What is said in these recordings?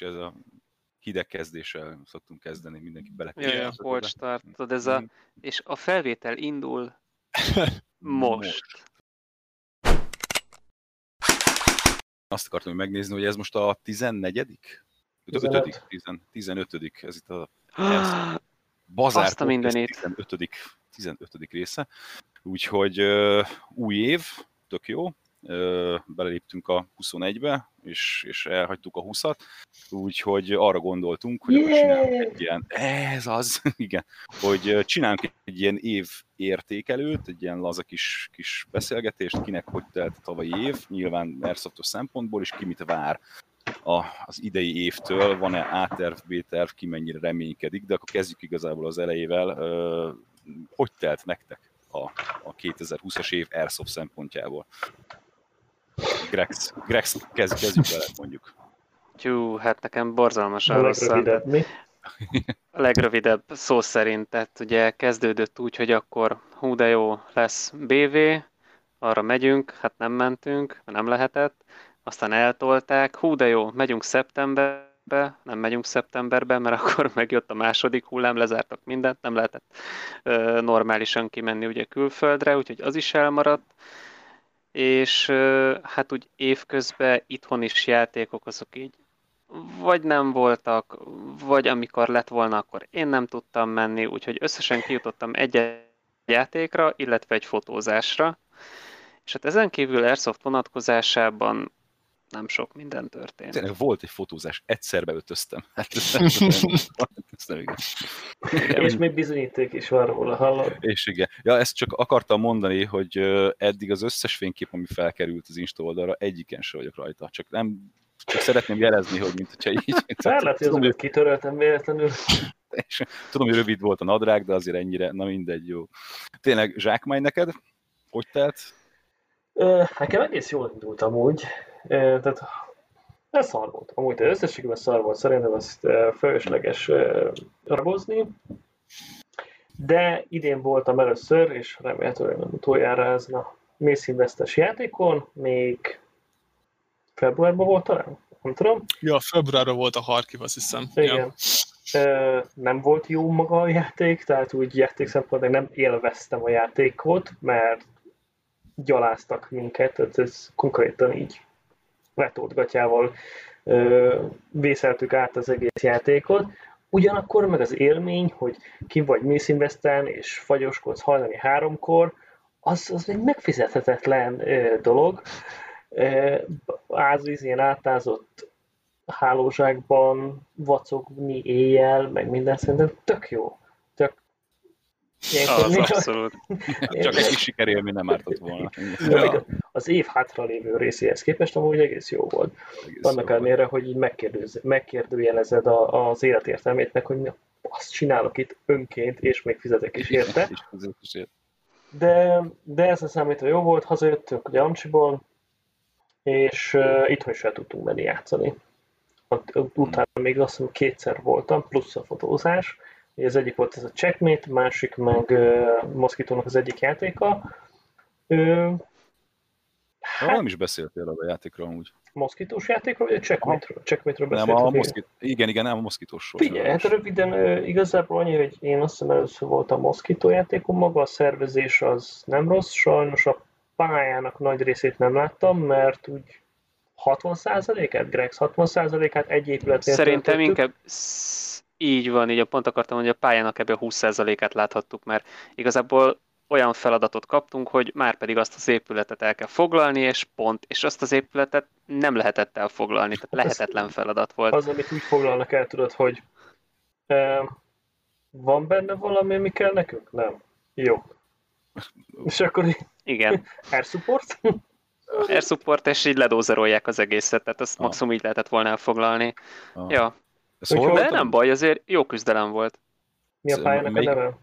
és ez a hideg kezdéssel szoktunk kezdeni, mindenki bele. Ja, ja, cold start, tudod, ez a, és a felvétel indul most. Azt akartam megnézni, hogy ez most a 14 15. 15. Ez itt a Bazár Azt a mindenét. 15. 15. része. Úgyhogy uh, új év, tök jó, beleléptünk a 21-be, és, és elhagytuk a 20-at, úgyhogy arra gondoltunk, hogy yeah! csinálunk egy ilyen, ez az, igen, hogy csinálunk egy ilyen év értékelőt, egy ilyen laza kis, kis beszélgetést, kinek hogy telt a tavalyi év, nyilván Airsoftos szempontból, és ki mit vár a, az idei évtől, van-e A-terv, B-terv, ki mennyire reménykedik, de akkor kezdjük igazából az elejével, hogy telt nektek a, a 2020-as év Airsoft szempontjából? Grex, Grex kezd, kezdjük vele, mondjuk. Tyú, hát nekem borzalmasan rossz. A mi? A legrövidebb szó szerint, tehát ugye kezdődött úgy, hogy akkor hú de jó, lesz BV, arra megyünk, hát nem mentünk, nem lehetett, aztán eltolták, hú de jó, megyünk szeptemberbe, nem megyünk szeptemberbe, mert akkor megjött a második hullám, lezártak mindent, nem lehetett ö, normálisan kimenni ugye külföldre, úgyhogy az is elmaradt és hát úgy évközben itthon is játékok azok így vagy nem voltak, vagy amikor lett volna, akkor én nem tudtam menni, úgyhogy összesen kijutottam egy játékra, illetve egy fotózásra. És hát ezen kívül Airsoft vonatkozásában nem sok minden történt. Tényleg volt egy fotózás, egyszer beötöztem. Hát ez nem, ez nem igaz. És még bizonyíték is van róla, hallod? És igen. Ja, ezt csak akartam mondani, hogy eddig az összes fénykép, ami felkerült az Insta oldalra, egyiken se vagyok rajta. Csak nem csak szeretném jelezni, hogy mint hogyha így... Lehet, hogy azokat kitöröltem véletlenül. És tudom, hogy rövid volt a nadrág, de azért ennyire, na mindegy, jó. Tényleg zsákmány neked? Hogy telt? Nekem egész jól indult amúgy tehát ez szar volt. Amúgy összességében szar volt, szerintem ezt fölösleges ragozni. De idén voltam először, és remélhetőleg nem utoljára ezen a Mész Investes játékon, még februárban volt talán? Nem tudom. Ja, februárban volt a Harkiv, azt hiszem. Igen. Ja. Nem volt jó maga a játék, tehát úgy játék szempontból nem élveztem a játékot, mert gyaláztak minket, tehát ez konkrétan így vetótgatjával vészeltük át az egész játékot. Ugyanakkor meg az élmény, hogy kim vagy mészínveszten és fagyoskodsz hajnali háromkor, az, az egy megfizethetetlen dolog. Ázvíz ilyen átázott hálózsákban vacogni éjjel, meg minden szerintem tök jó. Ilyenkor az abszolút. Csak egy kis sikerélmény nem ártott volna. Ja. Az év hátralévő részéhez képest amúgy egész jó volt. Egész Annak ellenére, hogy így megkérdőjelezed az életértelmét, meg hogy azt csinálok itt önként, és még fizetek is érte. De, de ez a számítva jó volt, hazajöttünk ugye Amcsiból, és uh, itthon is el tudtunk menni játszani. Ott, utána még azt hiszem kétszer voltam, plusz a fotózás, az egyik volt ez a Checkmate, másik meg uh, Moszkitónak az egyik játéka. Uh, hát, nem is beszéltél a játékról amúgy. Moszkitós játékról, vagy a Checkmate-ről? Checkmate-ről nem, a moszkit... Igen, igen, nem a moszkitós. Figyelj, hát röviden uh, igazából annyi, hogy én azt hiszem először volt a moszkitó játékom, maga a szervezés az nem rossz, sajnos a pályának nagy részét nem láttam, mert úgy 60%-át, Grex 60%-át egy épületnél Szerintem töltöttük. inkább így van, így a pont akartam, hogy a pályának ebből 20%-át láthattuk, mert igazából olyan feladatot kaptunk, hogy már pedig azt az épületet el kell foglalni, és pont, és azt az épületet nem lehetett elfoglalni, tehát lehetetlen feladat volt. Az, amit úgy foglalnak el, tudod, hogy e, van benne valami, ami kell nekünk? Nem. Jó. És akkor Igen. Air support? Air support, és így ledózerolják az egészet, tehát azt ah. maximum így lehetett volna elfoglalni. Ah. Ja. Hol De nem baj, azért jó küzdelem volt. Mi a pályának a neve?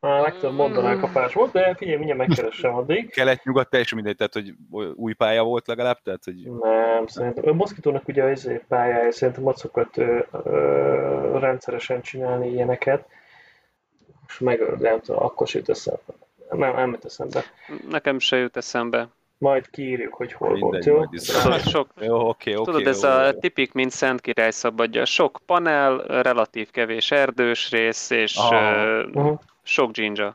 A legtöbb mondanák a pás volt, de figyelj, mindjárt megkeresem addig. Kelet-nyugat teljesen mindegy, tehát hogy új pálya volt legalább? Tehát, hogy... Nem, szerintem. A Moszkitónak ugye az pályája, szerintem ott szokott ö, ö, rendszeresen csinálni ilyeneket. Most meg nem tudom, akkor se jut eszembe. Nem, nem jut eszembe. Nekem se jut eszembe. Majd kiírjuk, hogy hol Mindegy, volt, jó? Tudod, sok, jó, okay, okay, tudod, ez jó, a jó. tipik, mint Szent Király szabadja. Sok panel, relatív kevés erdős rész, és uh, uh-huh. sok ginger.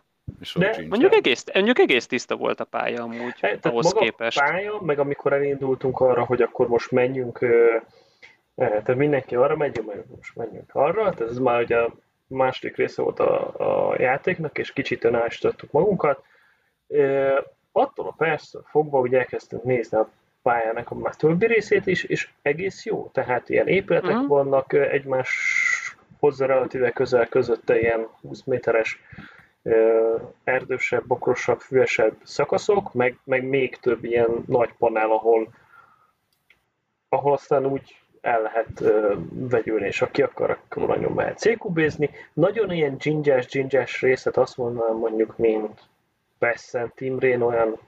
De mondjuk egész, mondjuk egész tiszta volt a pálya amúgy, hát, ahhoz maga képest. A pálya, meg amikor elindultunk arra, hogy akkor most menjünk, tehát mindenki arra megy, meg most menjünk arra, tehát ez már ugye a második része volt a, a játéknak, és kicsit önállítottuk magunkat. Attól a persze fogva, hogy elkezdtünk nézni a pályának a már többi részét is, és egész jó. Tehát ilyen épületek uh-huh. vannak egymás hozzá relatíve közel közötte ilyen 20 méteres erdősebb, bokrosabb, füvesebb szakaszok, meg, meg még több ilyen nagy panel, ahol, ahol aztán úgy el lehet uh, vegyülni, és aki akar, akkor nagyon mehet CQB-zni. Nagyon ilyen gingyes, gingyes részet azt mondanám mondjuk, mint Pessen, Timrén olyan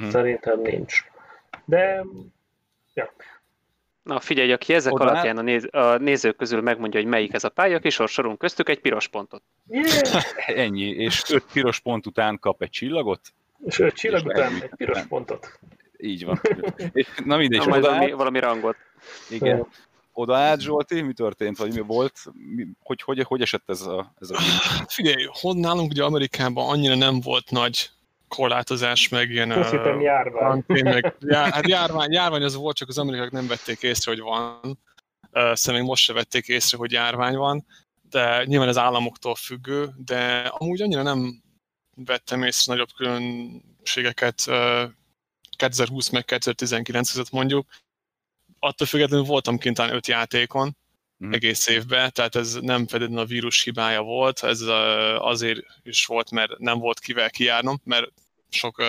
mm. szerintem nincs. De, ja. Na figyelj, aki ezek Oda alapján a, néz, a nézők közül megmondja, hogy melyik ez a pálya, kisorsolunk köztük egy piros pontot. Yeah. Ennyi, és öt piros pont után kap egy csillagot. És öt csillag és után egy piros pontot. Így van. Na mindegy. Na, majd valami, valami rangot. Igen. Oda át, Zsolti, mi történt, vagy mi volt, mi, hogy, hogy, hogy esett ez a, ez a Figyelj, hogy nálunk ugye Amerikában annyira nem volt nagy korlátozás, meg ilyen... Hittem járvány. meg, já, hát járvány, járvány az volt, csak az amerikák nem vették észre, hogy van. Szerintem még most se vették észre, hogy járvány van, de nyilván ez államoktól függő, de amúgy annyira nem vettem észre nagyobb különbségeket 2020 meg 2019 között mondjuk. Attól függetlenül voltam kint öt játékon, mm. egész évben, tehát ez nem feltétlenül a vírus hibája volt, ez azért is volt, mert nem volt kivel kijárnom, mert sok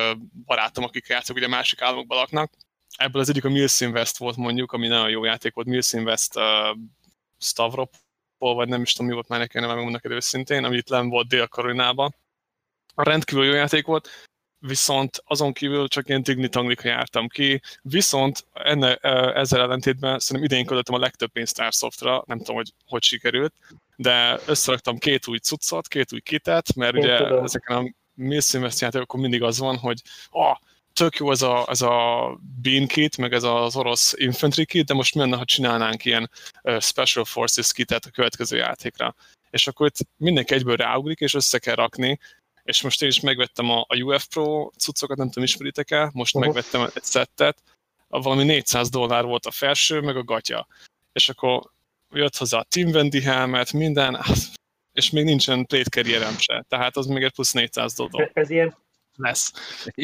barátom, akik játszok, ugye másik államokban laknak. Ebből az egyik a Mills Invest volt mondjuk, ami nagyon jó játék volt, Mills Invest uh, Stavropol, vagy nem is tudom mi volt már nekem, nem megmondok őszintén, ami itt len volt Dél-Karolinában. A rendkívül jó játék volt, viszont azon kívül csak ilyen dignitanglika jártam ki, viszont enne, ezzel ellentétben szerintem idén költöttem a legtöbb pénzt Airsoftra, nem tudom, hogy hogy sikerült, de összeraktam két új cuccot, két új kitet, mert Én ugye tudom. ezeken a Mills játékokon mindig az van, hogy ah, tök jó ez a, ez a Bean kit, meg ez az orosz infantry kit, de most mi lenne, ha csinálnánk ilyen Special Forces kitet a következő játékra. És akkor itt mindenki egyből ráugrik, és össze kell rakni, és most én is megvettem a, a UF Pro cuccokat, nem tudom, ismeritek el, most uh-huh. megvettem egy szettet, valami 400 dollár volt a felső, meg a gatya. És akkor jött hozzá a Team Wendy helmet, minden, és még nincsen plate carrier se, tehát az még egy plusz 400 dollár. Ez ilyen lesz.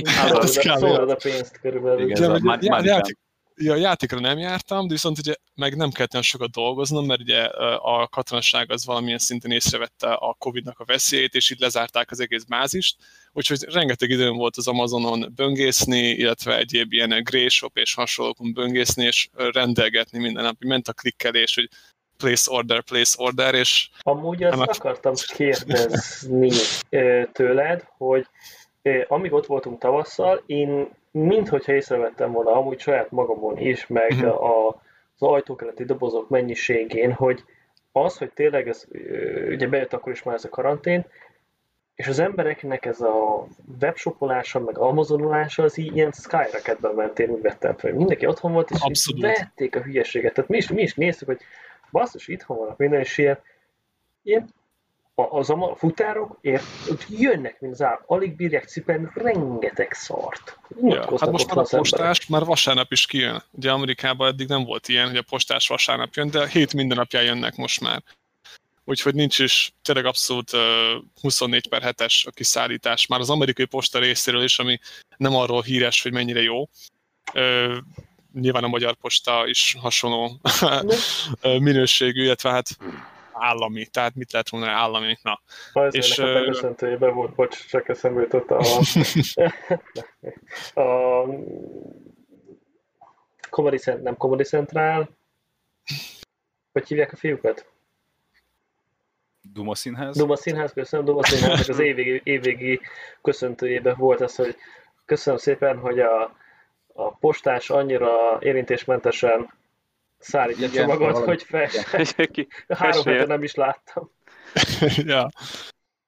Hát, ez kell. a pénzt körülbelül. Igen, ez a, a, a, játék, Ja, a játékra nem jártam, de viszont ugye meg nem kellett olyan sokat dolgoznom, mert ugye a katonaság az valamilyen szinten észrevette a Covid-nak a veszélyét, és így lezárták az egész bázist, úgyhogy rengeteg időm volt az Amazonon böngészni, illetve egyéb ilyen grey shop és hasonlókon böngészni, és rendelgetni minden nap, ment a klikkelés, hogy place order, place order, és... Amúgy azt akartam kérdezni tőled, hogy amíg ott voltunk tavasszal, én minthogyha észrevettem volna amúgy saját magamon is, meg uh-huh. a, az ajtókeleti dobozok mennyiségén, hogy az, hogy tényleg ez, ugye bejött akkor is már ez a karantén, és az embereknek ez a webshopolása, meg amazonulása, az így ilyen skyrocketben ment, én úgy vettem fel. Mindenki otthon volt, és Abszolút. vették a hülyeséget. Tehát mi is, mi is néztük, hogy basszus, itthon vannak minden, és ilyen, ilyen az a futárok ért, jönnek, mint az áll, alig bírják cipelni rengeteg szart. Ja, hát most már a postás már vasárnap is kijön. Ugye Amerikában eddig nem volt ilyen, hogy a postás vasárnap jön, de hét minden napján jönnek most már. Úgyhogy nincs is tényleg abszolút uh, 24 per 7-es a kiszállítás. Már az amerikai posta részéről is, ami nem arról híres, hogy mennyire jó. Uh, nyilván a magyar posta is hasonló minőségű, illetve hát állami, tehát mit lehet mondani állami, na. Az és, a beköszöntőjében volt, bocs, csak eszembe jutott a, a Comedy Cent, nem Comedy Central, hogy hívják a fiúkat? Duma Színház? Duma Színház, köszönöm, Duma Színház, az évvégi, évvégi köszöntőjében volt az, hogy köszönöm szépen, hogy a, a postás annyira érintésmentesen szállítja Igen, csomagot, valami. hogy fel. Három hete nem is láttam. ja.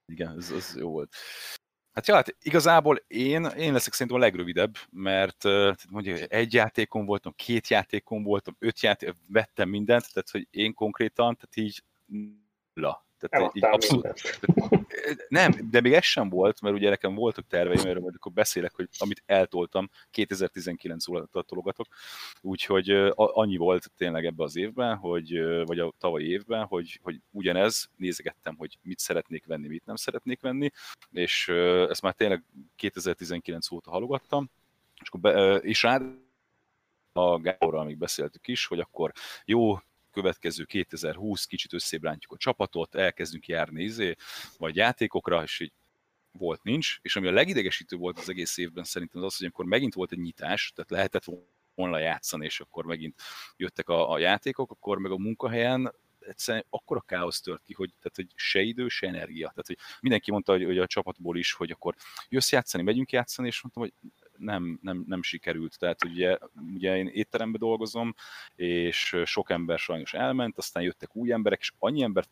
Igen, ez, ez jó volt. Hát ja, hát igazából én, én leszek szerintem a legrövidebb, mert mondjuk egy játékon voltam, két játékon voltam, öt játék, vettem mindent, tehát hogy én konkrétan, tehát így la. Tehát így abszolút, nem, de még ez sem volt, mert ugye nekem voltak terveim, erről majd akkor beszélek, hogy amit eltoltam, 2019 óta tologatok, úgyhogy annyi volt tényleg ebbe az évben, hogy, vagy a tavalyi évben, hogy, hogy ugyanez, nézegettem, hogy mit szeretnék venni, mit nem szeretnék venni, és ezt már tényleg 2019 óta halogattam, és, akkor be, és rád a Gáborral még beszéltük is, hogy akkor jó, következő 2020 kicsit összébrántjuk a csapatot, elkezdünk járni izé, vagy játékokra, és így volt, nincs. És ami a legidegesítő volt az egész évben szerintem az az, hogy amikor megint volt egy nyitás, tehát lehetett volna játszani, és akkor megint jöttek a, a játékok, akkor meg a munkahelyen egyszerűen akkora káosz tört ki, hogy, tehát, hogy se idő, se energia. Tehát, hogy mindenki mondta, hogy, hogy a csapatból is, hogy akkor jössz játszani, megyünk játszani, és mondtam, hogy nem, nem, nem sikerült. Tehát ugye, ugye én étteremben dolgozom, és sok ember sajnos elment, aztán jöttek új emberek, és annyi embert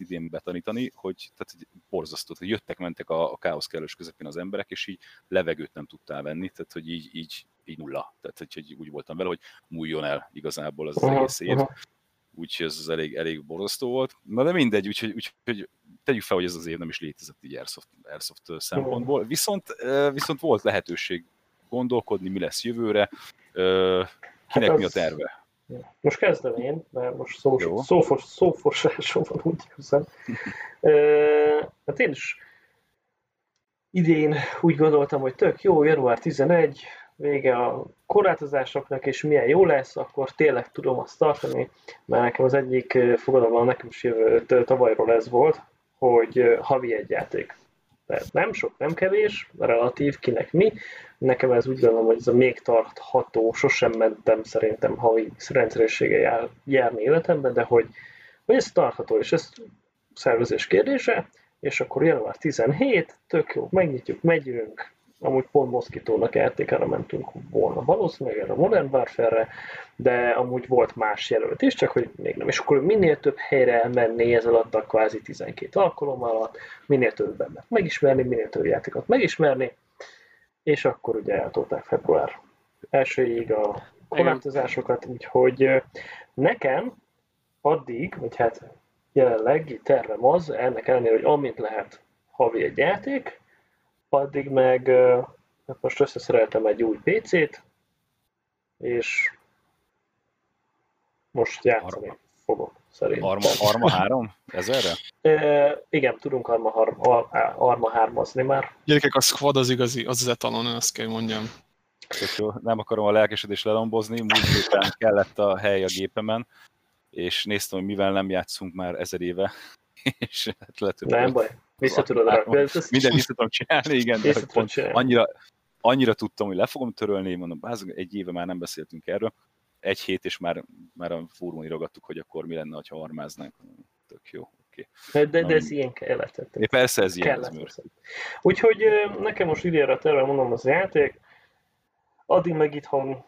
idén betanítani, hogy, tehát, hogy borzasztó, hogy jöttek, mentek a, a káosz kellős közepén az emberek, és így levegőt nem tudtál venni, tehát hogy így, így, így nulla. Tehát hogy, hogy úgy voltam vele, hogy múljon el igazából az, az egész év. Úgyhogy ez az elég, elég borzasztó volt. Na de mindegy, úgyhogy, úgyhogy tegyük fel, hogy ez az év nem is létezett így Airsoft, Airsoft szempontból. Viszont, viszont volt lehetőség gondolkodni, mi lesz jövőre, kinek hát mi a terve. Most kezdem én, mert most szó, szófos, szófosásom van, úgy hiszem. hát én is idén úgy gondoltam, hogy tök jó, január 11, vége a korlátozásoknak, és milyen jó lesz, akkor tényleg tudom azt tartani, mert nekem az egyik fogadalom nekem is jövő tavalyról ez volt, hogy havi egy játék. Tehát nem sok, nem kevés, relatív, kinek mi. Nekem ez úgy gondolom, hogy ez a még tartható, sosem mentem szerintem havi rendszeressége jár, járni életemben, de hogy, hogy ez tartható, és ez szervezés kérdése, és akkor január 17, tök jó, megnyitjuk, megyünk, amúgy pont Moszkitónak játékára mentünk volna valószínűleg erre a Modern Warfare-re, de amúgy volt más jelölt is, csak hogy még nem. És akkor minél több helyre elmenni ez alatt a kvázi 12 alkalom alatt, minél több embert megismerni, minél több játékot megismerni, és akkor ugye eltolták február elsőjéig a korlátozásokat, úgyhogy nekem addig, vagy hát jelenleg tervem az, ennek ellenére, hogy amint lehet havi egy játék, addig meg hát most összeszereltem egy új PC-t, és most játszani Arma. fogok, szerintem. Arma, Arma 3? Ezerre? E, igen, tudunk Arma, Arma, Arma 3-azni már. Gyerekek, a squad az igazi, az az etalon, azt kell mondjam. jó, nem akarom a lelkesedést lelombozni, múlt héten kellett a hely a gépemen, és néztem, hogy mivel nem játszunk már ezer éve, és hát lehet, hogy nem baj. Vissza tudod rakni. Minden vissza tudom csinálni, igen, de pont csinálni. annyira, annyira tudtam, hogy le fogom törölni, mondom, egy éve már nem beszéltünk erről, egy hét, és már, már a fórumon írogattuk, hogy akkor mi lenne, ha armáznánk. Tök jó. Okay. De, de, de ez ilyen kellett. É, persze ez ilyen. Ez Úgyhogy nekem most idénre terve mondom az játék, addig meg itthon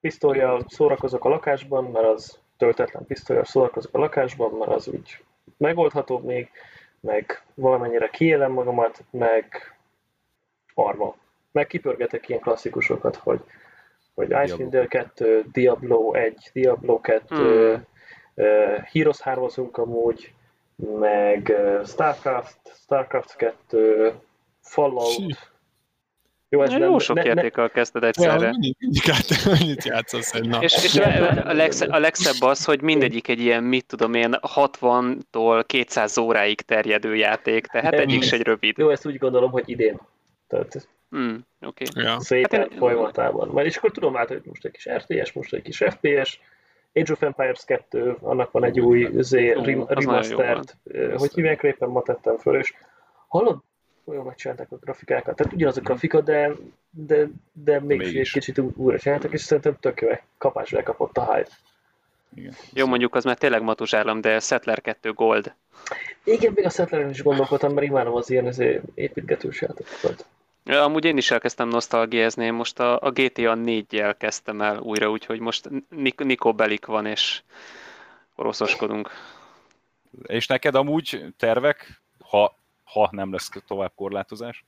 pisztolyjal szórakozok a lakásban, mert az töltetlen pisztolyjal szórakozok a lakásban, mert az úgy megoldható még, meg valamennyire kiélem magamat, meg arma. Meg kipörgetek ilyen klasszikusokat, hogy, hogy Icewind 2, Diablo 1, Diablo 2, hmm. uh, Heroes 3 amúgy, meg uh, Starcraft, Starcraft 2, Fallout, jó, ez jó sok ne, játékkal ne, kezdted egyszerre. Mindig, mindig játszasz egy nap. És, és a, legszebb, a legszebb az, hogy mindegyik egy ilyen, mit tudom én, 60-tól 200 óráig terjedő játék, tehát egyik se egy rövid. Jó, ezt úgy gondolom, hogy idén. Tehát mm, okay. ja. szépen hát én... folyamatában. Majd és akkor tudom át, hogy most egy kis RTS, most egy kis FPS, Age of Empires 2, annak van egy új zé, remastered, hogy hívják éppen ma tettem föl, és hallod, olyan megcsinálták a grafikákat. Tehát ugyanaz a mhm. grafika, de, de, de még egy kicsit újra csináltak, és szerintem tök jó, kapás kapott a hype. Igen. Jó, mondjuk az már tényleg matuzsálom, de Settler 2 Gold. Igen, még a Settleren is gondolkodtam, mert imádom az ilyen építgetős játékokat. Ja, amúgy én is elkezdtem nosztalgiázni, most a, a GTA 4-jel kezdtem el újra, úgyhogy most Nik- Nikó Belik van, és oroszoskodunk. És neked amúgy tervek, ha ha nem lesz tovább korlátozás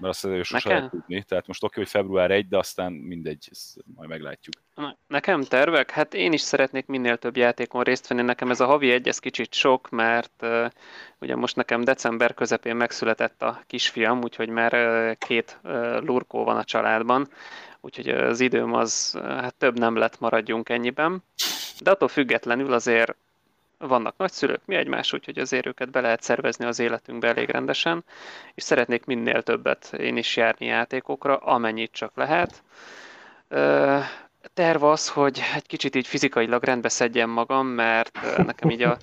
mert azt azért sosem lehet tudni. Tehát most oké, hogy február 1, de aztán mindegy, ezt majd meglátjuk. Nekem tervek? Hát én is szeretnék minél több játékon részt venni. Nekem ez a havi egy, ez kicsit sok, mert uh, ugye most nekem december közepén megszületett a kisfiam, úgyhogy már uh, két uh, lurkó van a családban, úgyhogy az időm az, hát több nem lett, maradjunk ennyiben. De attól függetlenül azért vannak nagyszülők, mi egymás, úgyhogy azért őket be lehet szervezni az életünkbe elég rendesen, és szeretnék minél többet én is járni játékokra, amennyit csak lehet. Terv az, hogy egy kicsit így fizikailag rendbe szedjem magam, mert nekem így a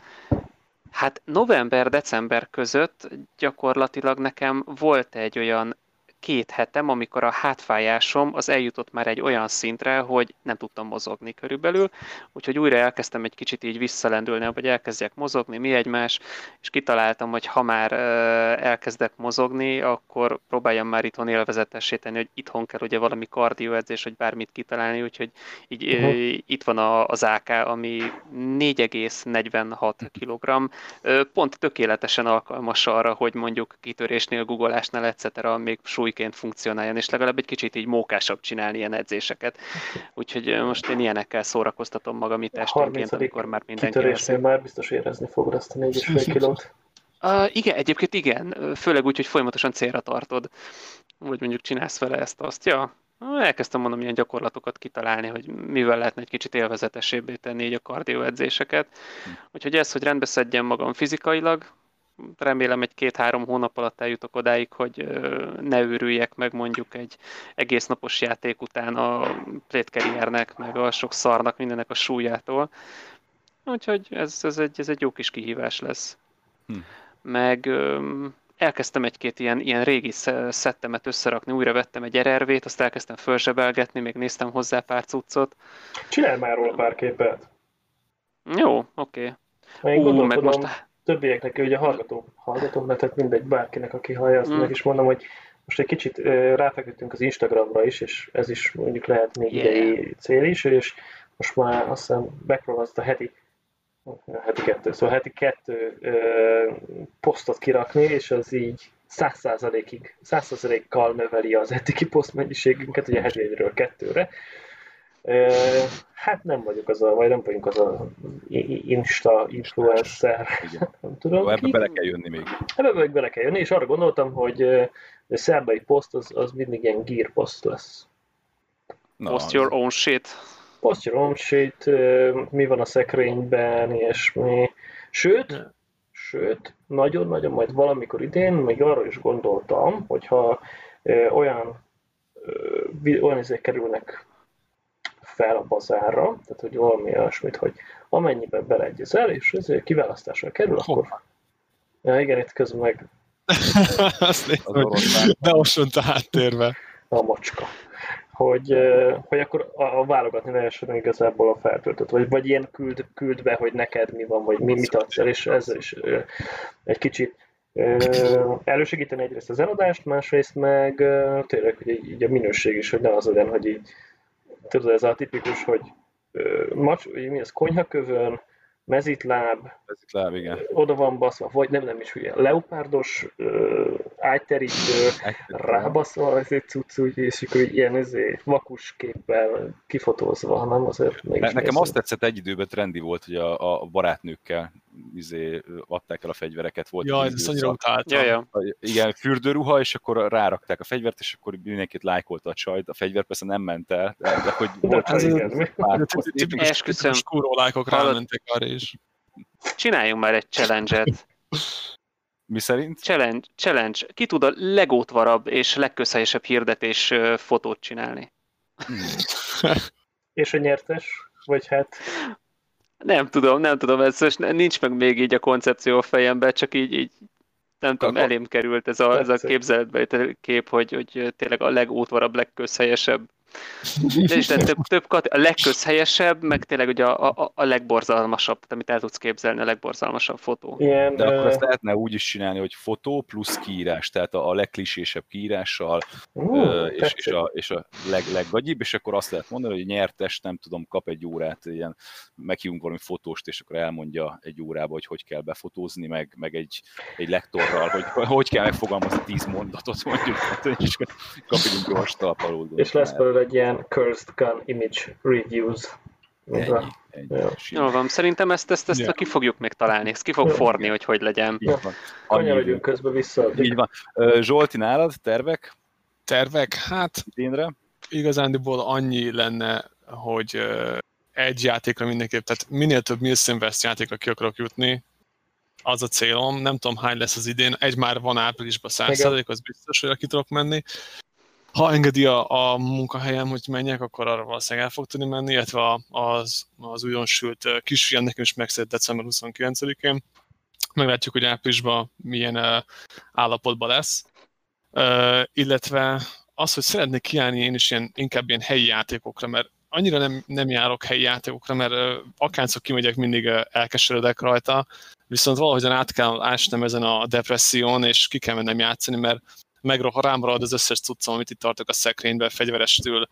Hát november-december között gyakorlatilag nekem volt egy olyan két hetem, amikor a hátfájásom az eljutott már egy olyan szintre, hogy nem tudtam mozogni körülbelül, úgyhogy újra elkezdtem egy kicsit így visszalendülni, vagy elkezdjek mozogni, mi egymás, és kitaláltam, hogy ha már elkezdek mozogni, akkor próbáljam már itthon élvezetesíteni, hogy itthon kell ugye valami kardioedzés, vagy bármit kitalálni, úgyhogy így uh-huh. itt van az AK, ami 4,46 kg, pont tökéletesen alkalmas arra, hogy mondjuk kitörésnél, googolásnál, etc. még súly súlyként funkcionáljon, és legalább egy kicsit így mókásabb csinálni ilyen edzéseket. Úgyhogy most én ilyenekkel szórakoztatom magam itt esténként, amikor már mindenki... Kitörésnél már biztos érezni fogod azt a 4,5 kilót. Uh, igen, egyébként igen, főleg úgy, hogy folyamatosan célra tartod, vagy mondjuk csinálsz vele ezt, azt, ja, elkezdtem mondom ilyen gyakorlatokat kitalálni, hogy mivel lehetne egy kicsit élvezetesebbé tenni így a kardioedzéseket. Hm. Úgyhogy ez, hogy rendbeszedjem magam fizikailag, remélem egy két-három hónap alatt eljutok odáig, hogy ne őrüljek meg mondjuk egy egész napos játék után a plétkeriernek, meg a sok szarnak, mindenek a súlyától. Úgyhogy ez, ez, egy, ez egy jó kis kihívás lesz. Hm. Meg elkezdtem egy-két ilyen, ilyen régi szettemet összerakni, újra vettem egy RRV-t, azt elkezdtem fölzsebelgetni, még néztem hozzá pár cuccot. Csinálj már róla pár képet. Jó, oké. Okay. Ú, meg most többieknek, ugye hallgatók, hallgatók, tehát mindegy, bárkinek, aki hallja, azt mm. meg is mondom, hogy most egy kicsit ráfeküdtünk az Instagramra is, és ez is mondjuk lehet még yeah. idei cél is, és most már azt hiszem megpróbálom a heti heti kettő, szóval heti kettő ö, posztot kirakni, és az így száz százalékig, száz százalékkal növeli az etiki poszt mennyiségünket, ugye heti egyről kettőre, Hát nem vagyok az a, vagy nem vagyunk az a Insta influencer. Nem tudom. Ebbe bele kell jönni még. Ebbe meg bele kell jönni, és arra gondoltam, hogy a szerdai poszt az, az mindig ilyen gear poszt lesz. No, post your own shit. Post your own shit, mi van a szekrényben, és mi. Sőt, sőt, nagyon-nagyon majd valamikor idén még arra is gondoltam, hogyha olyan olyan ezek kerülnek fel a bazárra, tehát hogy valami olyasmit, hogy amennyiben beleegyezel, és ez kiválasztásra kerül, akkor... Ja, igen, itt közben meg... Azt hogy beosont a háttérbe. A macska. Hogy, hogy akkor a, a válogatni lehessen igazából a feltöltött, vagy, vagy ilyen küld, küld be, hogy neked mi van, vagy mi, mit adsz el, és ez is egy kicsit elősegíteni egyrészt az eladást, másrészt meg tényleg hogy így a minőség is, hogy ne az legyen, hogy így tudod, ez a tipikus, hogy macs, mi ez, konyhakövön, mezitláb, mezitláb igen. oda van baszva, vagy nem, nem is ugye, leopárdos ágyterítő, rábaszva ez egy cucc, úgy, és akkor ilyen ezé, vakus képpel kifotózva, nem azért még ne, Nekem azt tetszett egy időben trendi volt, hogy a, a barátnőkkel izé, adták el a fegyvereket. Volt Jaj, ez annyira utáltam. Ja, ja. Igen, fürdőruha, és akkor rárakták a fegyvert, és akkor mindenkit lájkolta a csajt. A fegyver persze nem ment el, de, de hogy volt ez igen. Tipikus kuró lájkok rámentek arra is. Csináljunk már egy challenge-et. Mi szerint? Challenge, challenge. Ki tud a legótvarabb és legközhelyesebb hirdetés fotót csinálni? Hmm. és a nyertes? Vagy hát... Nem tudom, nem tudom, ez most nincs meg még így a koncepció a fejemben, csak így, így nem tudom, elém került ez a, ez a képzeletbe kép, hogy, hogy tényleg a legútvarabb, legközhelyesebb De is de több, több kat- a legközhelyesebb, meg tényleg ugye a, a, a legborzalmasabb, amit el tudsz képzelni, a legborzalmasabb fotó. Ilyen, de akkor ezt lehetne úgy is csinálni, hogy fotó plusz kiírás, tehát a, a legklisésebb kiírással, uh, és, és, a, és a leg, leggagyibb, és akkor azt lehet mondani, hogy nyertes, nem tudom, kap egy órát, ilyen, meghívunk valami fotóst, és akkor elmondja egy órába, hogy hogy kell befotózni, meg, meg egy, egy lektorral, hogy hogy kell megfogalmazni tíz mondatot, mondjuk, és kap egy gyors talpalódó. És lesz belőle egy ilyen Cursed Gun Image Reviews. Ennyi, ennyi. Jó van, szerintem ezt, ezt, ezt yeah. ki fogjuk még találni, ezt ki fog forni, hogy hogy legyen. Ja. Kanyarodjunk közben vissza. Így van. Zsolti, nálad tervek? Tervek? Hát Idénre? igazándiból annyi lenne, hogy egy játékra mindenképp, tehát minél több Mills Invest játékra ki akarok jutni, az a célom, nem tudom hány lesz az idén, egy már van áprilisban 100 az biztos, hogy ki tudok menni. Ha engedi a, a munkahelyem, hogy menjek, akkor arra valószínűleg el fog tudni menni, illetve az, az újdonsült kisfiam nekem is megszedett december 29-én. Meglátjuk, hogy áprilisban milyen uh, állapotban lesz. Illetve az, hogy szeretnék kiállni én is ilyen, inkább ilyen helyi játékokra, mert annyira nem, nem járok helyi játékokra, mert uh, akárcok kimegyek, mindig uh, elkeseredek rajta, viszont valahogyan át kell ásnem ezen a depresszión, és ki kell mennem játszani, mert megroha rám marad az összes cuccom, amit itt tartok a szekrénybe, fegyverestől,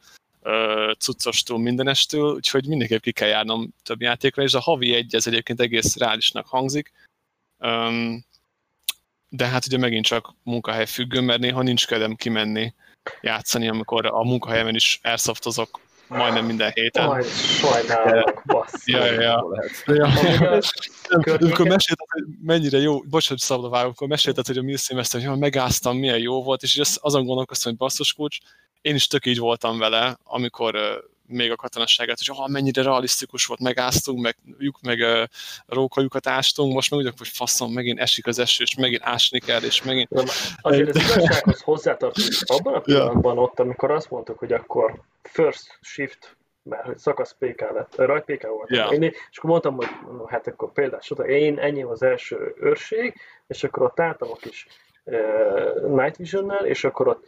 cuccostól, mindenestől, úgyhogy mindenképp ki kell járnom több játékra, és a havi egy ez egyébként egész reálisnak hangzik, de hát ugye megint csak munkahely függő, mert néha nincs kedvem kimenni játszani, amikor a munkahelyemen is airsoftozok majdnem minden héten. Majd sajnálok, bassz. Ja, ja, ja. ja. Amikor mesélted, hogy mennyire jó, bocsánat, szabadba vágok, amikor mesélted, hogy a Milszémeszter, hogy megáztam, milyen jó volt, és azon gondolkoztam, hogy basszus kulcs, én is tök így voltam vele, amikor még a katonasságát, hogy ah, mennyire realisztikus volt, megáztunk, meg, lyuk, meg uh, rókajukat ástunk, most meg úgy, hogy faszom, megint esik az eső, és megint ásni kell, és megint... Azért az igazsághoz hozzátartozik abban a pillanatban ott, amikor azt mondtuk, hogy akkor first shift mert hogy szakasz PK lett, rajt PK volt. Yeah. Én, és akkor mondtam, hogy hát akkor például, én ennyi az első őrség, és akkor ott álltam a kis uh, Night Vision-nel, és akkor ott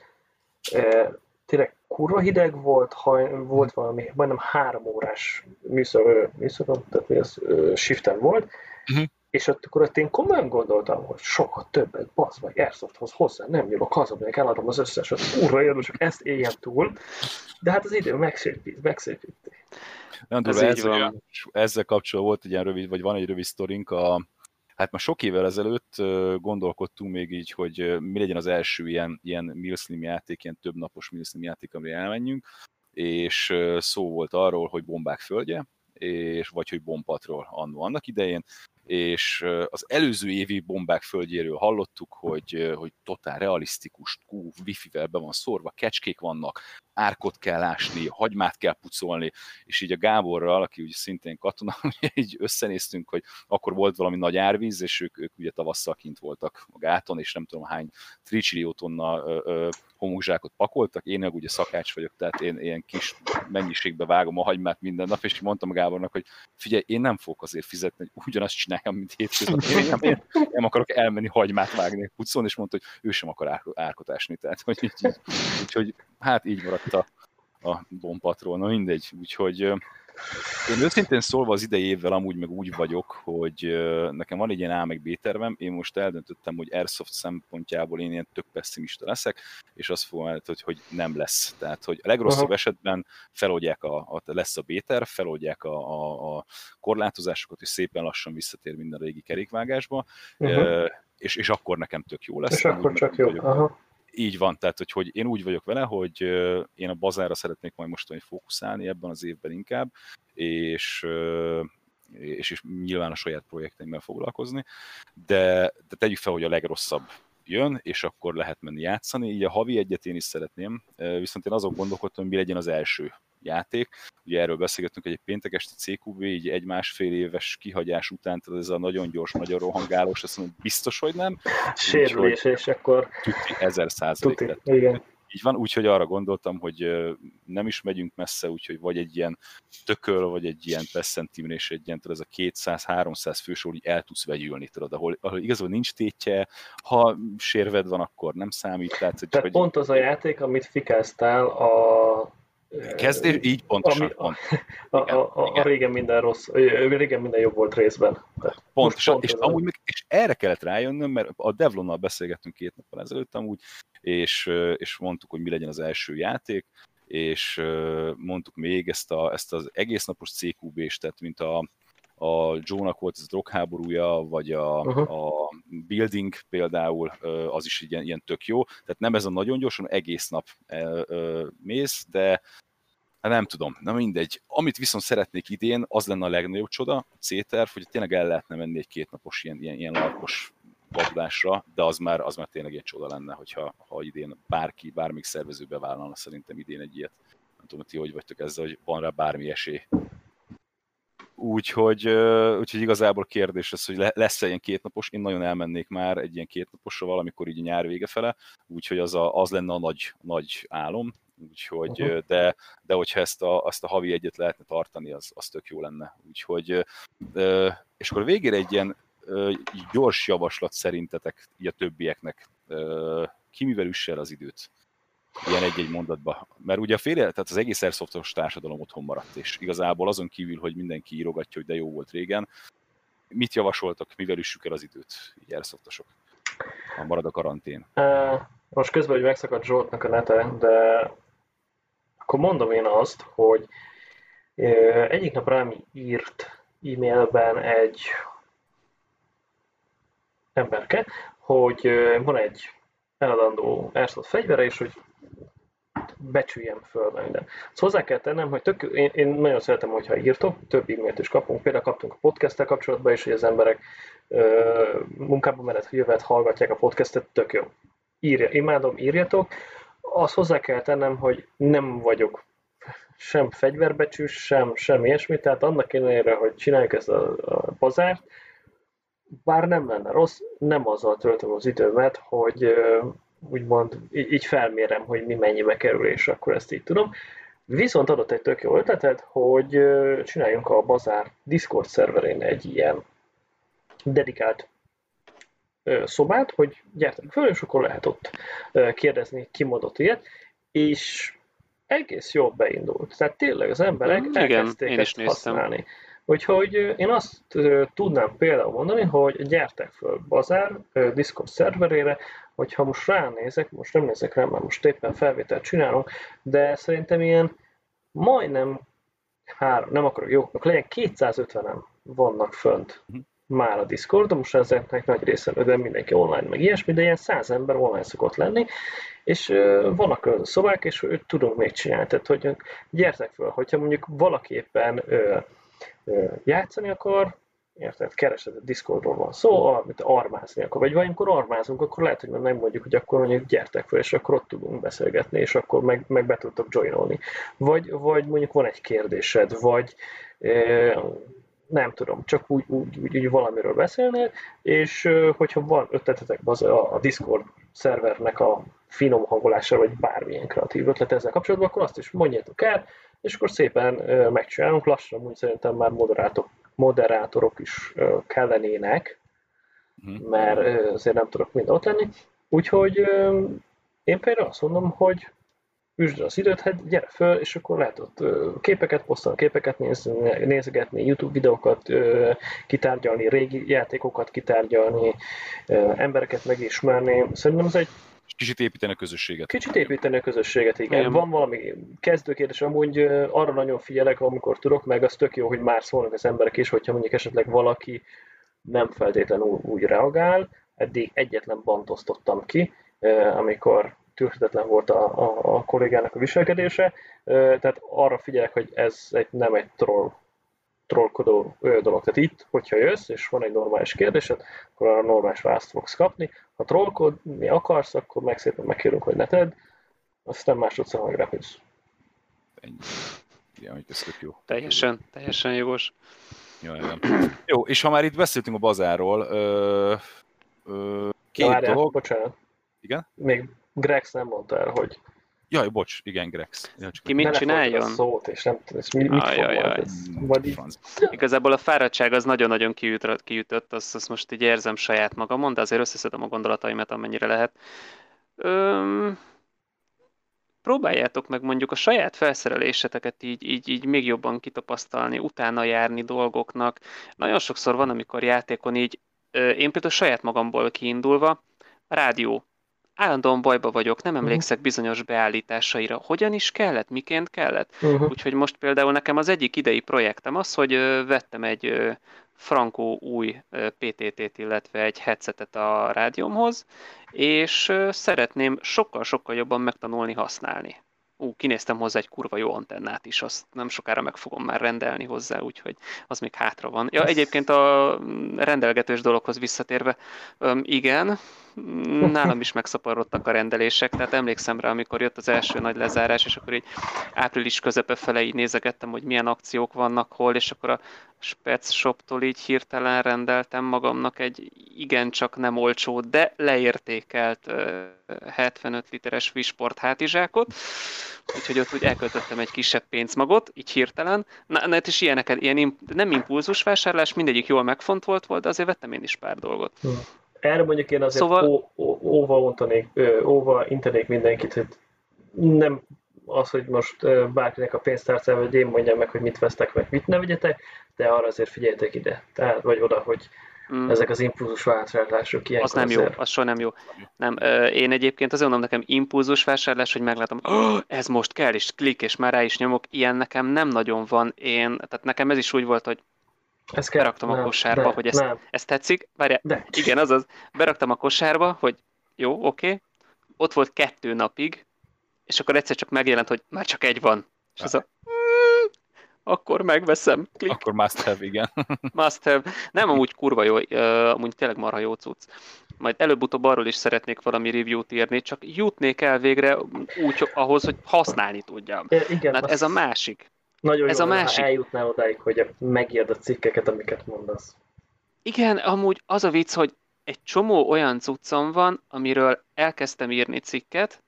uh, tényleg kurva hideg volt, ha volt valami, majdnem három órás műszak, műszak tehát mi az, shiften volt, uh-huh. és ott, akkor ott én komolyan gondoltam, hogy sokkal többet, bazd meg, Airsofthoz hozzá, nem jövök, hazamegyek, eladom az összeset, kurva érdemes, csak ezt éljen túl, de hát az idő megszépít, megszépíti. Nem tudom, ez ezzel, ezzel kapcsolatban volt egy ilyen rövid, vagy van egy rövid sztorink, a, Hát már sok évvel ezelőtt gondolkodtunk még így, hogy mi legyen az első ilyen, ilyen Milslim játék, ilyen több napos Milslim játék, amire elmenjünk, és szó volt arról, hogy bombák földje, és vagy hogy bombpatról annó annak idején, és az előző évi bombák földjéről hallottuk, hogy, hogy totál realisztikus, kú, wifi-vel be van szórva, kecskék vannak, árkot kell ásni, hagymát kell pucolni, és így a Gáborral, aki ugye szintén katona, így összenéztünk, hogy akkor volt valami nagy árvíz, és ők, ők ugye tavasszal kint voltak a gáton, és nem tudom hány tricsillió tonna homokzsákot pakoltak, én meg ugye szakács vagyok, tehát én ilyen kis mennyiségbe vágom a hagymát minden nap, és mondtam a Gábornak, hogy figyelj, én nem fogok azért fizetni, hogy ugyanazt csináljam, mint hétköznap. Én nem, én nem akarok elmenni hagymát vágni pucolni, és mondta, hogy ő sem akar árkot ásni, tehát hogy így, így, úgyhogy hát így maradt a, a bombpatról, na mindegy, úgyhogy én őszintén szólva az idei évvel amúgy meg úgy vagyok, hogy nekem van egy ilyen A meg B tervem, én most eldöntöttem, hogy Airsoft szempontjából én ilyen tök pessimista leszek, és azt fogom hogy, hogy nem lesz. Tehát, hogy a legrosszabb Aha. esetben feloldják a, a, lesz a B terv, feloldják a, a, a korlátozásokat, és szépen lassan visszatér minden régi kerékvágásba, uh-huh. és, és akkor nekem tök jó lesz. És akkor csak jó. Aha így van, tehát hogy, hogy én úgy vagyok vele, hogy én a bazára szeretnék majd most fókuszálni ebben az évben inkább, és, és, és nyilván a saját projekteimmel foglalkozni, de, de tegyük fel, hogy a legrosszabb jön, és akkor lehet menni játszani. Így a havi egyet én is szeretném, viszont én azon gondolkodtam, hogy mi legyen az első játék. Ugye erről beszélgettünk, hogy egy péntek este CQB, így egy-másfél éves kihagyás után, tehát ez a nagyon gyors, nagyon rohangálós, azt mondom, biztos, hogy nem. Sérülés, és akkor... Tuti, ezer százalék. igen. Így van, úgyhogy arra gondoltam, hogy nem is megyünk messze, úgyhogy vagy egy ilyen tököl, vagy egy ilyen Pesszentimre, és egy ilyen, tudod, ez a 200-300 fős, így el tudsz vegyülni, tudod, ahol, ahol igazából nincs tétje, ha sérved van, akkor nem számít. Tehát, tehát hogy... pont az a játék, amit fikáztál a Kezdés, így pontosan. Ami, pont. a, a, a, a, régen minden rossz, régen minden jobb volt részben. Pontosan, pont és, amúgy meg, és erre kellett rájönnöm, mert a Devlonnal beszélgettünk két nappal ezelőtt amúgy, és, és mondtuk, hogy mi legyen az első játék, és mondtuk még ezt, a, ezt az egész napos CQB-s, tehát mint a, a Joe-nak volt ez a drogháborúja, vagy a, uh-huh. a Building például, az is ilyen, ilyen tök jó. Tehát nem ez a nagyon gyorsan, egész nap mész, de hát nem tudom, na mindegy. Amit viszont szeretnék idén, az lenne a legnagyobb csoda, a C-terv, hogy tényleg el lehetne menni egy kétnapos ilyen, ilyen, ilyen larkos vadulásra, de az már, az már tényleg egy csoda lenne, hogyha ha idén bárki, bármik szervezőbe vállalna szerintem idén egy ilyet. Nem tudom, ti hogy vagytok ezzel, hogy van rá bármi esély. Úgyhogy, úgyhogy igazából kérdés az, hogy lesz-e ilyen kétnapos, én nagyon elmennék már egy ilyen kétnaposra valamikor így a nyár vége fele, úgyhogy az, a, az lenne a nagy, nagy álom, úgyhogy, uh-huh. de, de hogyha ezt a, azt a havi egyet lehetne tartani, az, az tök jó lenne. Úgyhogy, és akkor végére egy ilyen gyors javaslat szerintetek így a többieknek, ki mivel üsse el az időt? Ilyen egy-egy mondatba. Mert ugye a félre, tehát az egész Airsoftos társadalom otthon maradt, és igazából azon kívül, hogy mindenki írogatja, hogy de jó volt régen, mit javasoltak, mivel üssük el az időt, így Airsoftosok, ha marad a karantén? Most közben, hogy megszakadt Zsoltnak a nete, de akkor mondom én azt, hogy egyik nap rám írt e-mailben egy emberke, hogy van egy eladandó Airsoft fegyvere, és hogy becsüljem föl minden. Szóval hozzá kell tennem, hogy tök, én, én nagyon szeretem, hogyha írtok, több e-mailt is kapunk, például kaptunk a podcasttel kapcsolatban is, hogy az emberek ö, munkába menet jövet hallgatják a podcastet, tök jó. Írja, imádom, írjatok. Azt hozzá kell tennem, hogy nem vagyok sem fegyverbecsűs, sem, sem ilyesmi, tehát annak ellenére, hogy csináljuk ezt a, a bazárt, bár nem lenne rossz, nem azzal töltöm az időmet, hogy úgymond így felmérem, hogy mi mennyibe kerül, és akkor ezt így tudom. Viszont adott egy tök jó ötletet, hogy csináljunk a Bazár Discord szerverén egy ilyen dedikált szobát, hogy gyertek föl, és akkor lehet ott kérdezni, ki mondott ilyet, és egész jól beindult. Tehát tényleg az emberek mm, elkezdték Igen, ezt használni. Néztem. Úgyhogy én azt tudnám például mondani, hogy gyertek föl Bazár Discord szerverére, hogyha most ránézek, most nem nézek rá, mert most éppen felvételt csinálunk, de szerintem ilyen majdnem három, nem akarok jóknak legyen, 250-en vannak fönt uh-huh. már a Discordon, most ezeknek nagy része, de mindenki online, meg ilyesmi, de ilyen száz ember online szokott lenni, és vannak a szobák, és tudunk még csinálni, tehát hogy gyertek föl, hogyha mondjuk valaki éppen játszani akar, érted, keresed, a Discordról van szó, amit armázni akar, vagy valamikor armázunk, akkor lehet, hogy nem mondjuk, hogy akkor mondjuk gyertek fel, és akkor ott tudunk beszélgetni, és akkor meg, meg be tudtok joinolni. Vagy, vagy mondjuk van egy kérdésed, vagy nem tudom, csak úgy, úgy, úgy, úgy valamiről beszélnél, és hogyha van ötletetek az a, a Discord szervernek a finom hangolására, vagy bármilyen kreatív ötlet ezzel kapcsolatban, akkor azt is mondjátok el, és akkor szépen megcsinálunk, lassan úgy szerintem már moderátorok, moderátorok is kellenének, uh-huh. mert azért nem tudok mind ott lenni. Úgyhogy én például azt mondom, hogy üsd az időt, hát gyere föl, és akkor lehet ott képeket posztolni, képeket nézni, nézegetni, YouTube videókat kitárgyalni, régi játékokat kitárgyalni, embereket megismerni. Szerintem ez egy Kicsit építeni a közösséget. Kicsit építeni a közösséget, igen. igen. Van valami kezdőkérdés, amúgy arra nagyon figyelek, amikor tudok, meg az tök jó, hogy már szólnak az emberek is, hogyha mondjuk esetleg valaki nem feltétlenül úgy reagál, eddig egyetlen bant osztottam ki, amikor tűrhetetlen volt a, a, a kollégának a viselkedése, tehát arra figyelek, hogy ez egy, nem egy troll trollkodó dolog. Tehát itt, hogyha jössz, és van egy normális kérdésed, akkor arra normális választ fogsz kapni. Ha trollkodni akarsz, akkor meg szépen megkérünk, hogy ne tedd, aztán másodszor megrepülsz. Ennyi. Igen, hogy ez tök jó. Teljesen, teljesen jogos. Jó, igen. jó, és ha már itt beszéltünk a bazáról, ö, ö, két várjál, dolog... Bocsánat. Igen? Még Grex nem mondta el, hogy Jaj, bocs, igen, Grex. Ja, Ki mit csináljon? Szót, és nem tudom, és mi, mit ajaj, Vagy Igazából a fáradtság az nagyon-nagyon kiütött, kiütött azt, azt most így érzem saját magamon, de azért összeszedem a gondolataimat, amennyire lehet. Öm, próbáljátok meg mondjuk a saját felszereléseteket így, így, így még jobban kitapasztalni, utána járni dolgoknak. Nagyon sokszor van, amikor játékon így, én például saját magamból kiindulva, rádió, állandóan bajba vagyok, nem mhm. emlékszek bizonyos beállításaira. Hogyan is kellett, miként kellett? Uh-huh. Úgyhogy most például nekem az egyik idei projektem az, hogy vettem egy frankó új PTT-t, illetve egy headsetet a rádiómhoz, és szeretném sokkal-sokkal jobban megtanulni használni. Ú, kinéztem hozzá egy kurva jó antennát is, azt nem sokára meg fogom már rendelni hozzá, úgyhogy az még hátra van. Ja, egyébként a rendelgetős dologhoz visszatérve, igen, nálam is megszaporodtak a rendelések, tehát emlékszem rá, amikor jött az első nagy lezárás, és akkor így április közepe fele így nézegettem, hogy milyen akciók vannak hol, és akkor a Spec Shoptól így hirtelen rendeltem magamnak egy igencsak nem olcsó, de leértékelt 75 literes Wisport hátizsákot, úgyhogy ott úgy elköltöttem egy kisebb pénzmagot, így hirtelen. Na, na és ilyeneket, ilyen nem impulzus vásárlás, mindegyik jól megfontolt volt, de azért vettem én is pár dolgot. Erre mondjuk én azért szóval... ó, ó, óva, ontanék, óva intenék mindenkit, hogy nem az, hogy most bárkinek a pénztárcával, hogy én mondjam meg, hogy mit vesztek, meg mit ne vegyetek, de arra azért figyeljetek ide, tehát, vagy oda, hogy mm. ezek az impulzus vásárlások ilyen. Az nem azért... jó, az soha nem jó. Nem, én egyébként azért mondom nekem impulzus vásárlás, hogy meglátom, oh, ez most kell, és klik, és már rá is nyomok, ilyen nekem nem nagyon van. Én, tehát nekem ez is úgy volt, hogy ezt kell, beraktam nem, a kosárba, nem, hogy ezt, nem. ezt tetszik. Várjál, de. igen, azaz, beraktam a kosárba, hogy jó, oké, okay. ott volt kettő napig, és akkor egyszer csak megjelent, hogy már csak egy van. És az a, mm, akkor megveszem. Klik. Akkor must have, igen. must have. Nem amúgy kurva jó, amúgy tényleg marha jó cucc. Majd előbb-utóbb arról is szeretnék valami review-t írni, csak jutnék el végre úgy ahhoz, hogy használni tudjam. É, igen, hát ez a másik. Nagyon Ez jó, a másik... ha eljutnál odáig, hogy megírd a cikkeket, amiket mondasz. Igen, amúgy az a vicc, hogy egy csomó olyan cuccom van, amiről elkezdtem írni cikket,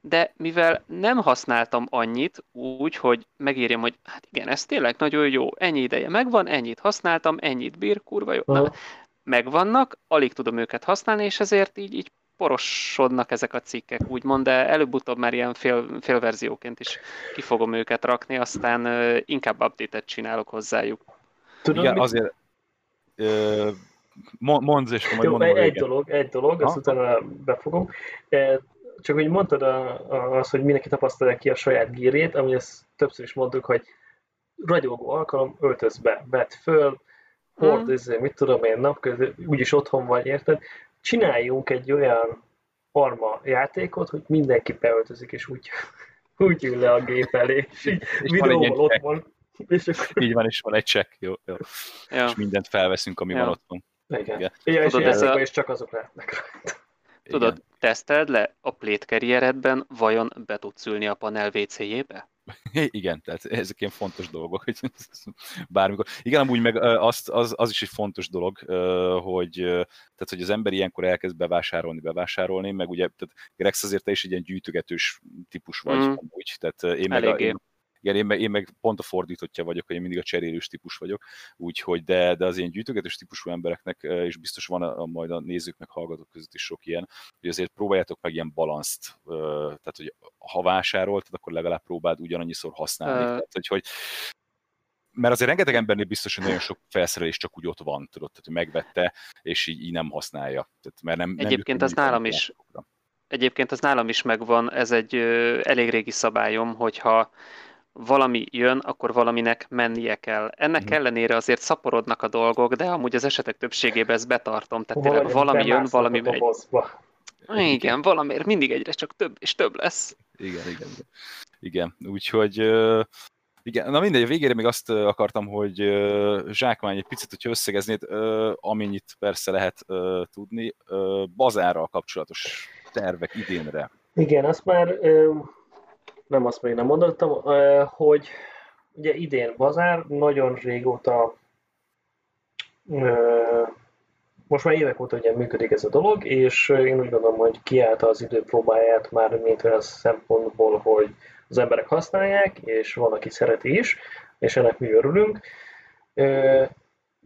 de mivel nem használtam annyit úgy, hogy megírjam, hogy hát igen, ez tényleg nagyon jó, ennyi ideje megvan, ennyit használtam, ennyit bír, kurva jó. Na, megvannak, alig tudom őket használni, és ezért így, így porosodnak ezek a cikkek, úgymond, de előbb-utóbb már ilyen fél, félverzióként is ki fogom őket rakni, aztán inkább update-et csinálok hozzájuk. Tudom, Igen, mit... azért ö, mondd és majd Jó, mondom egy, dolog, egy dolog, azt utána befogom. Csak hogy mondtad az, hogy mindenki tapasztalja ki a saját gírét, ami ezt többször is mondtuk, hogy ragyogó alkalom, öltöz be, vedd föl, hord, hmm. mit tudom én, napközben, úgyis otthon vagy, érted? Csináljunk egy olyan arma játékot, hogy mindenki beöltözik, és úgy, úgy ül le a gép elé, és így és videóval ott van. És akkor... Így van, és van egy check, jó, jó. Ja. És mindent felveszünk, ami ja. van otthon. Igen. Igen. Ja, és, a... és csak azok lehetnek rajta. Tudod, teszteld le a plétkerrieredben, vajon be tudsz ülni a panel WC-jébe? Igen, tehát ezek ilyen fontos dolgok, hogy bármikor. Igen, amúgy meg az, az, az is egy fontos dolog, hogy, tehát, hogy az ember ilyenkor elkezd bevásárolni, bevásárolni, meg ugye, tehát Grex azért te is egy ilyen gyűjtögetős típus vagy, mm. amúgy, tehát én meg, a, én, igen, én meg, én meg pont a fordítottja vagyok, hogy én mindig a cserélős típus vagyok, úgyhogy, de, de az ilyen gyűjtögetős típusú embereknek, és biztos van a, a, majd a nézők, meg hallgatók között is sok ilyen, hogy azért próbáljátok meg ilyen balanszt, tehát hogy ha vásároltad, akkor legalább próbáld ugyanannyiszor használni. Uh, tehát, hogy, hogy mert azért rengeteg embernél biztos, hogy nagyon sok felszerelés csak úgy ott van, tudod, tehát hogy megvette, és így, így nem használja. Tehát, mert nem, Egyébként nem az nálam is, Egyébként az nálam is megvan, ez egy ö, elég régi szabályom, hogyha valami jön, akkor valaminek mennie kell. Ennek hmm. ellenére azért szaporodnak a dolgok, de amúgy az esetek többségében ezt betartom. Tehát tényleg valami jön, valami megy. Igen, valamiért mindig egyre csak több és több lesz. Igen, igen. Igen, igen. úgyhogy igen, na mindegy, a végére még azt akartam, hogy zsákmány egy picit, hogyha összegeznéd, amennyit persze lehet tudni, bazárral kapcsolatos tervek idénre. Igen, azt már nem azt még nem mondottam, hogy ugye idén bazár, nagyon régóta most már évek óta ugye működik ez a dolog, és én úgy gondolom, hogy kiállta az idő próbáját már mint olyan szempontból, hogy az emberek használják, és van, aki szereti is, és ennek mi örülünk.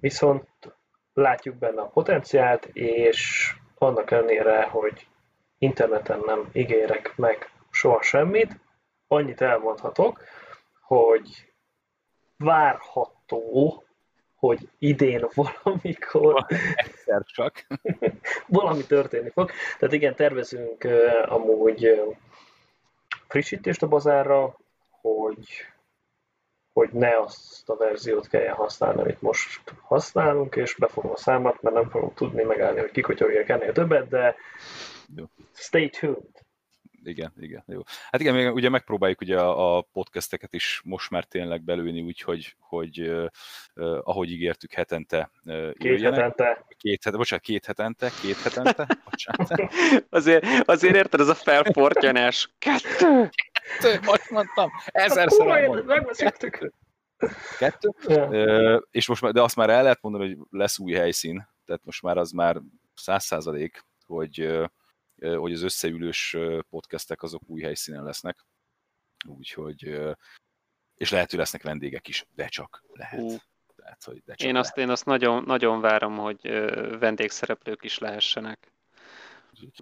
Viszont látjuk benne a potenciált, és annak ellenére, hogy interneten nem ígérek meg soha semmit, annyit elmondhatok, hogy várható, hogy idén valamikor egyszer csak. Valami történni fog. Tehát igen, tervezünk uh, amúgy uh, frissítést a bazárra, hogy hogy ne azt a verziót kelljen használni, amit most használunk, és befogom a számat, mert nem fogom tudni megállni, hogy kikotyogják ennél többet, de stay tuned igen, igen, jó. Hát igen, még ugye megpróbáljuk ugye a, a podcasteket is most már tényleg belőni, úgyhogy hogy uh, uh, ahogy ígértük hetente uh, Két jöjjenek. hetente. Két hetente, bocsánat, két hetente, két hetente, bocsánat. azért, azért érted, ez a felportyanás. Kettő! Kettő, most mondtam, ezerszer megbeszéltük. Kettő, yeah. és most már, de azt már el lehet mondani, hogy lesz új helyszín, tehát most már az már száz százalék, hogy uh, hogy az összeülős podcastek azok új helyszínen lesznek. Úgyhogy, és lehet, hogy lesznek vendégek is, de csak lehet. Uh. Tehát, hogy de csak én, lehet. azt, én azt nagyon, nagyon várom, hogy vendégszereplők is lehessenek.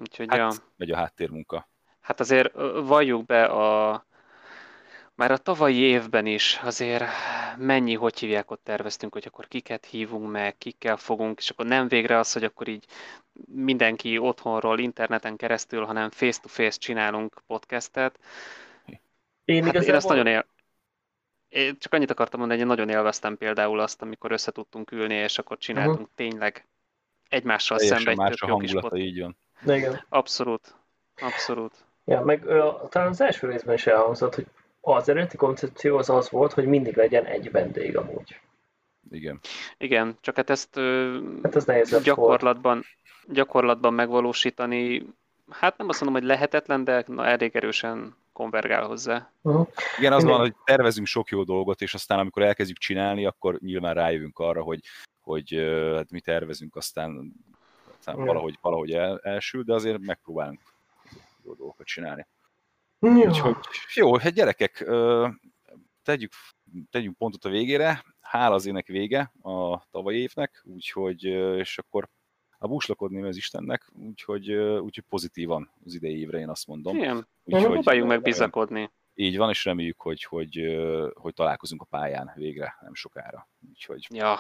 Úgyhogy hát, ja. megy a háttérmunka. Hát azért valljuk be a, már a tavalyi évben is azért mennyi, hogy hívják, ott terveztünk, hogy akkor kiket hívunk meg, kikkel fogunk, és akkor nem végre az, hogy akkor így mindenki otthonról, interneten keresztül, hanem face-to-face csinálunk podcastet. Én, hát én ezt nagyon él... Én csak annyit akartam mondani, hogy én nagyon élveztem például azt, amikor össze tudtunk ülni, és akkor csináltunk uh-huh. tényleg egymással szembe egy más a hangulata, így van. Igen. Abszolút. Abszolút. Ja, meg uh, talán az első részben is elhangzott, hogy az eredeti koncepció az az volt, hogy mindig legyen egy vendég amúgy. Igen. Igen, csak hát ezt hát ez gyakorlatban, volt. Gyakorlatban megvalósítani, hát nem azt mondom, hogy lehetetlen, de na, elég erősen konvergál hozzá. Uh-huh. Igen, az van, hogy tervezünk sok jó dolgot, és aztán amikor elkezdjük csinálni, akkor nyilván rájövünk arra, hogy, hogy hát mi tervezünk, aztán, aztán uh-huh. valahogy, valahogy el, elsül, de azért megpróbálunk jó dolgokat csinálni. Jó. Úgyhogy jó, hát gyerekek, tegyük, tegyünk pontot a végére. Hála az ének vége a tavalyi évnek, úgyhogy, és akkor a búslakodni az Istennek, úgyhogy, úgyhogy pozitívan az idei évre én azt mondom. Igen, úgyhogy, próbáljunk meg bizakodni. Így van, és reméljük, hogy, hogy, hogy találkozunk a pályán végre, nem sokára. Úgyhogy... Ja.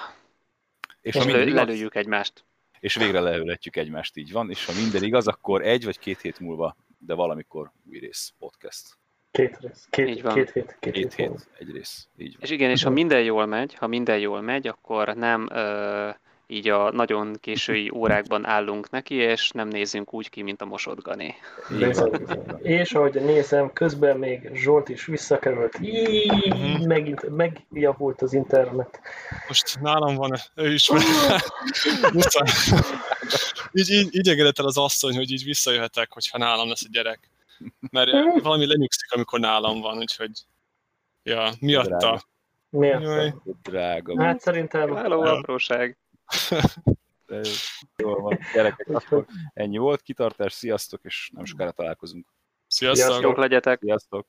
És, és ha lelőjük igaz, egymást. És végre leülhetjük egymást, így van. És ha minden igaz, akkor egy vagy két hét múlva de valamikor új rész podcast. Két rész. Két, így van. két hét. Két, két hét, hét, egy rész. Így van. És igen, és ha minden jól megy, ha minden jól megy, akkor nem ö, így a nagyon késői órákban állunk neki, és nem nézünk úgy ki, mint a mosodgani. és ahogy nézem, közben még Zsolt is visszakerült, így uh-huh. megint megjavult az internet. Most nálam van, ő is így, így, így el az asszony, hogy így visszajöhetek, hogyha nálam lesz a gyerek. Mert valami lenyugszik, amikor nálam van, úgyhogy ja, miatta. Miatta? Drága. Hát szerintem... Hello, apróság. Jól van, gyerekek, akkor ennyi volt, kitartás, sziasztok, és nem sokára találkozunk. Sziasztok! Sziasztok legyetek! Sziasztok!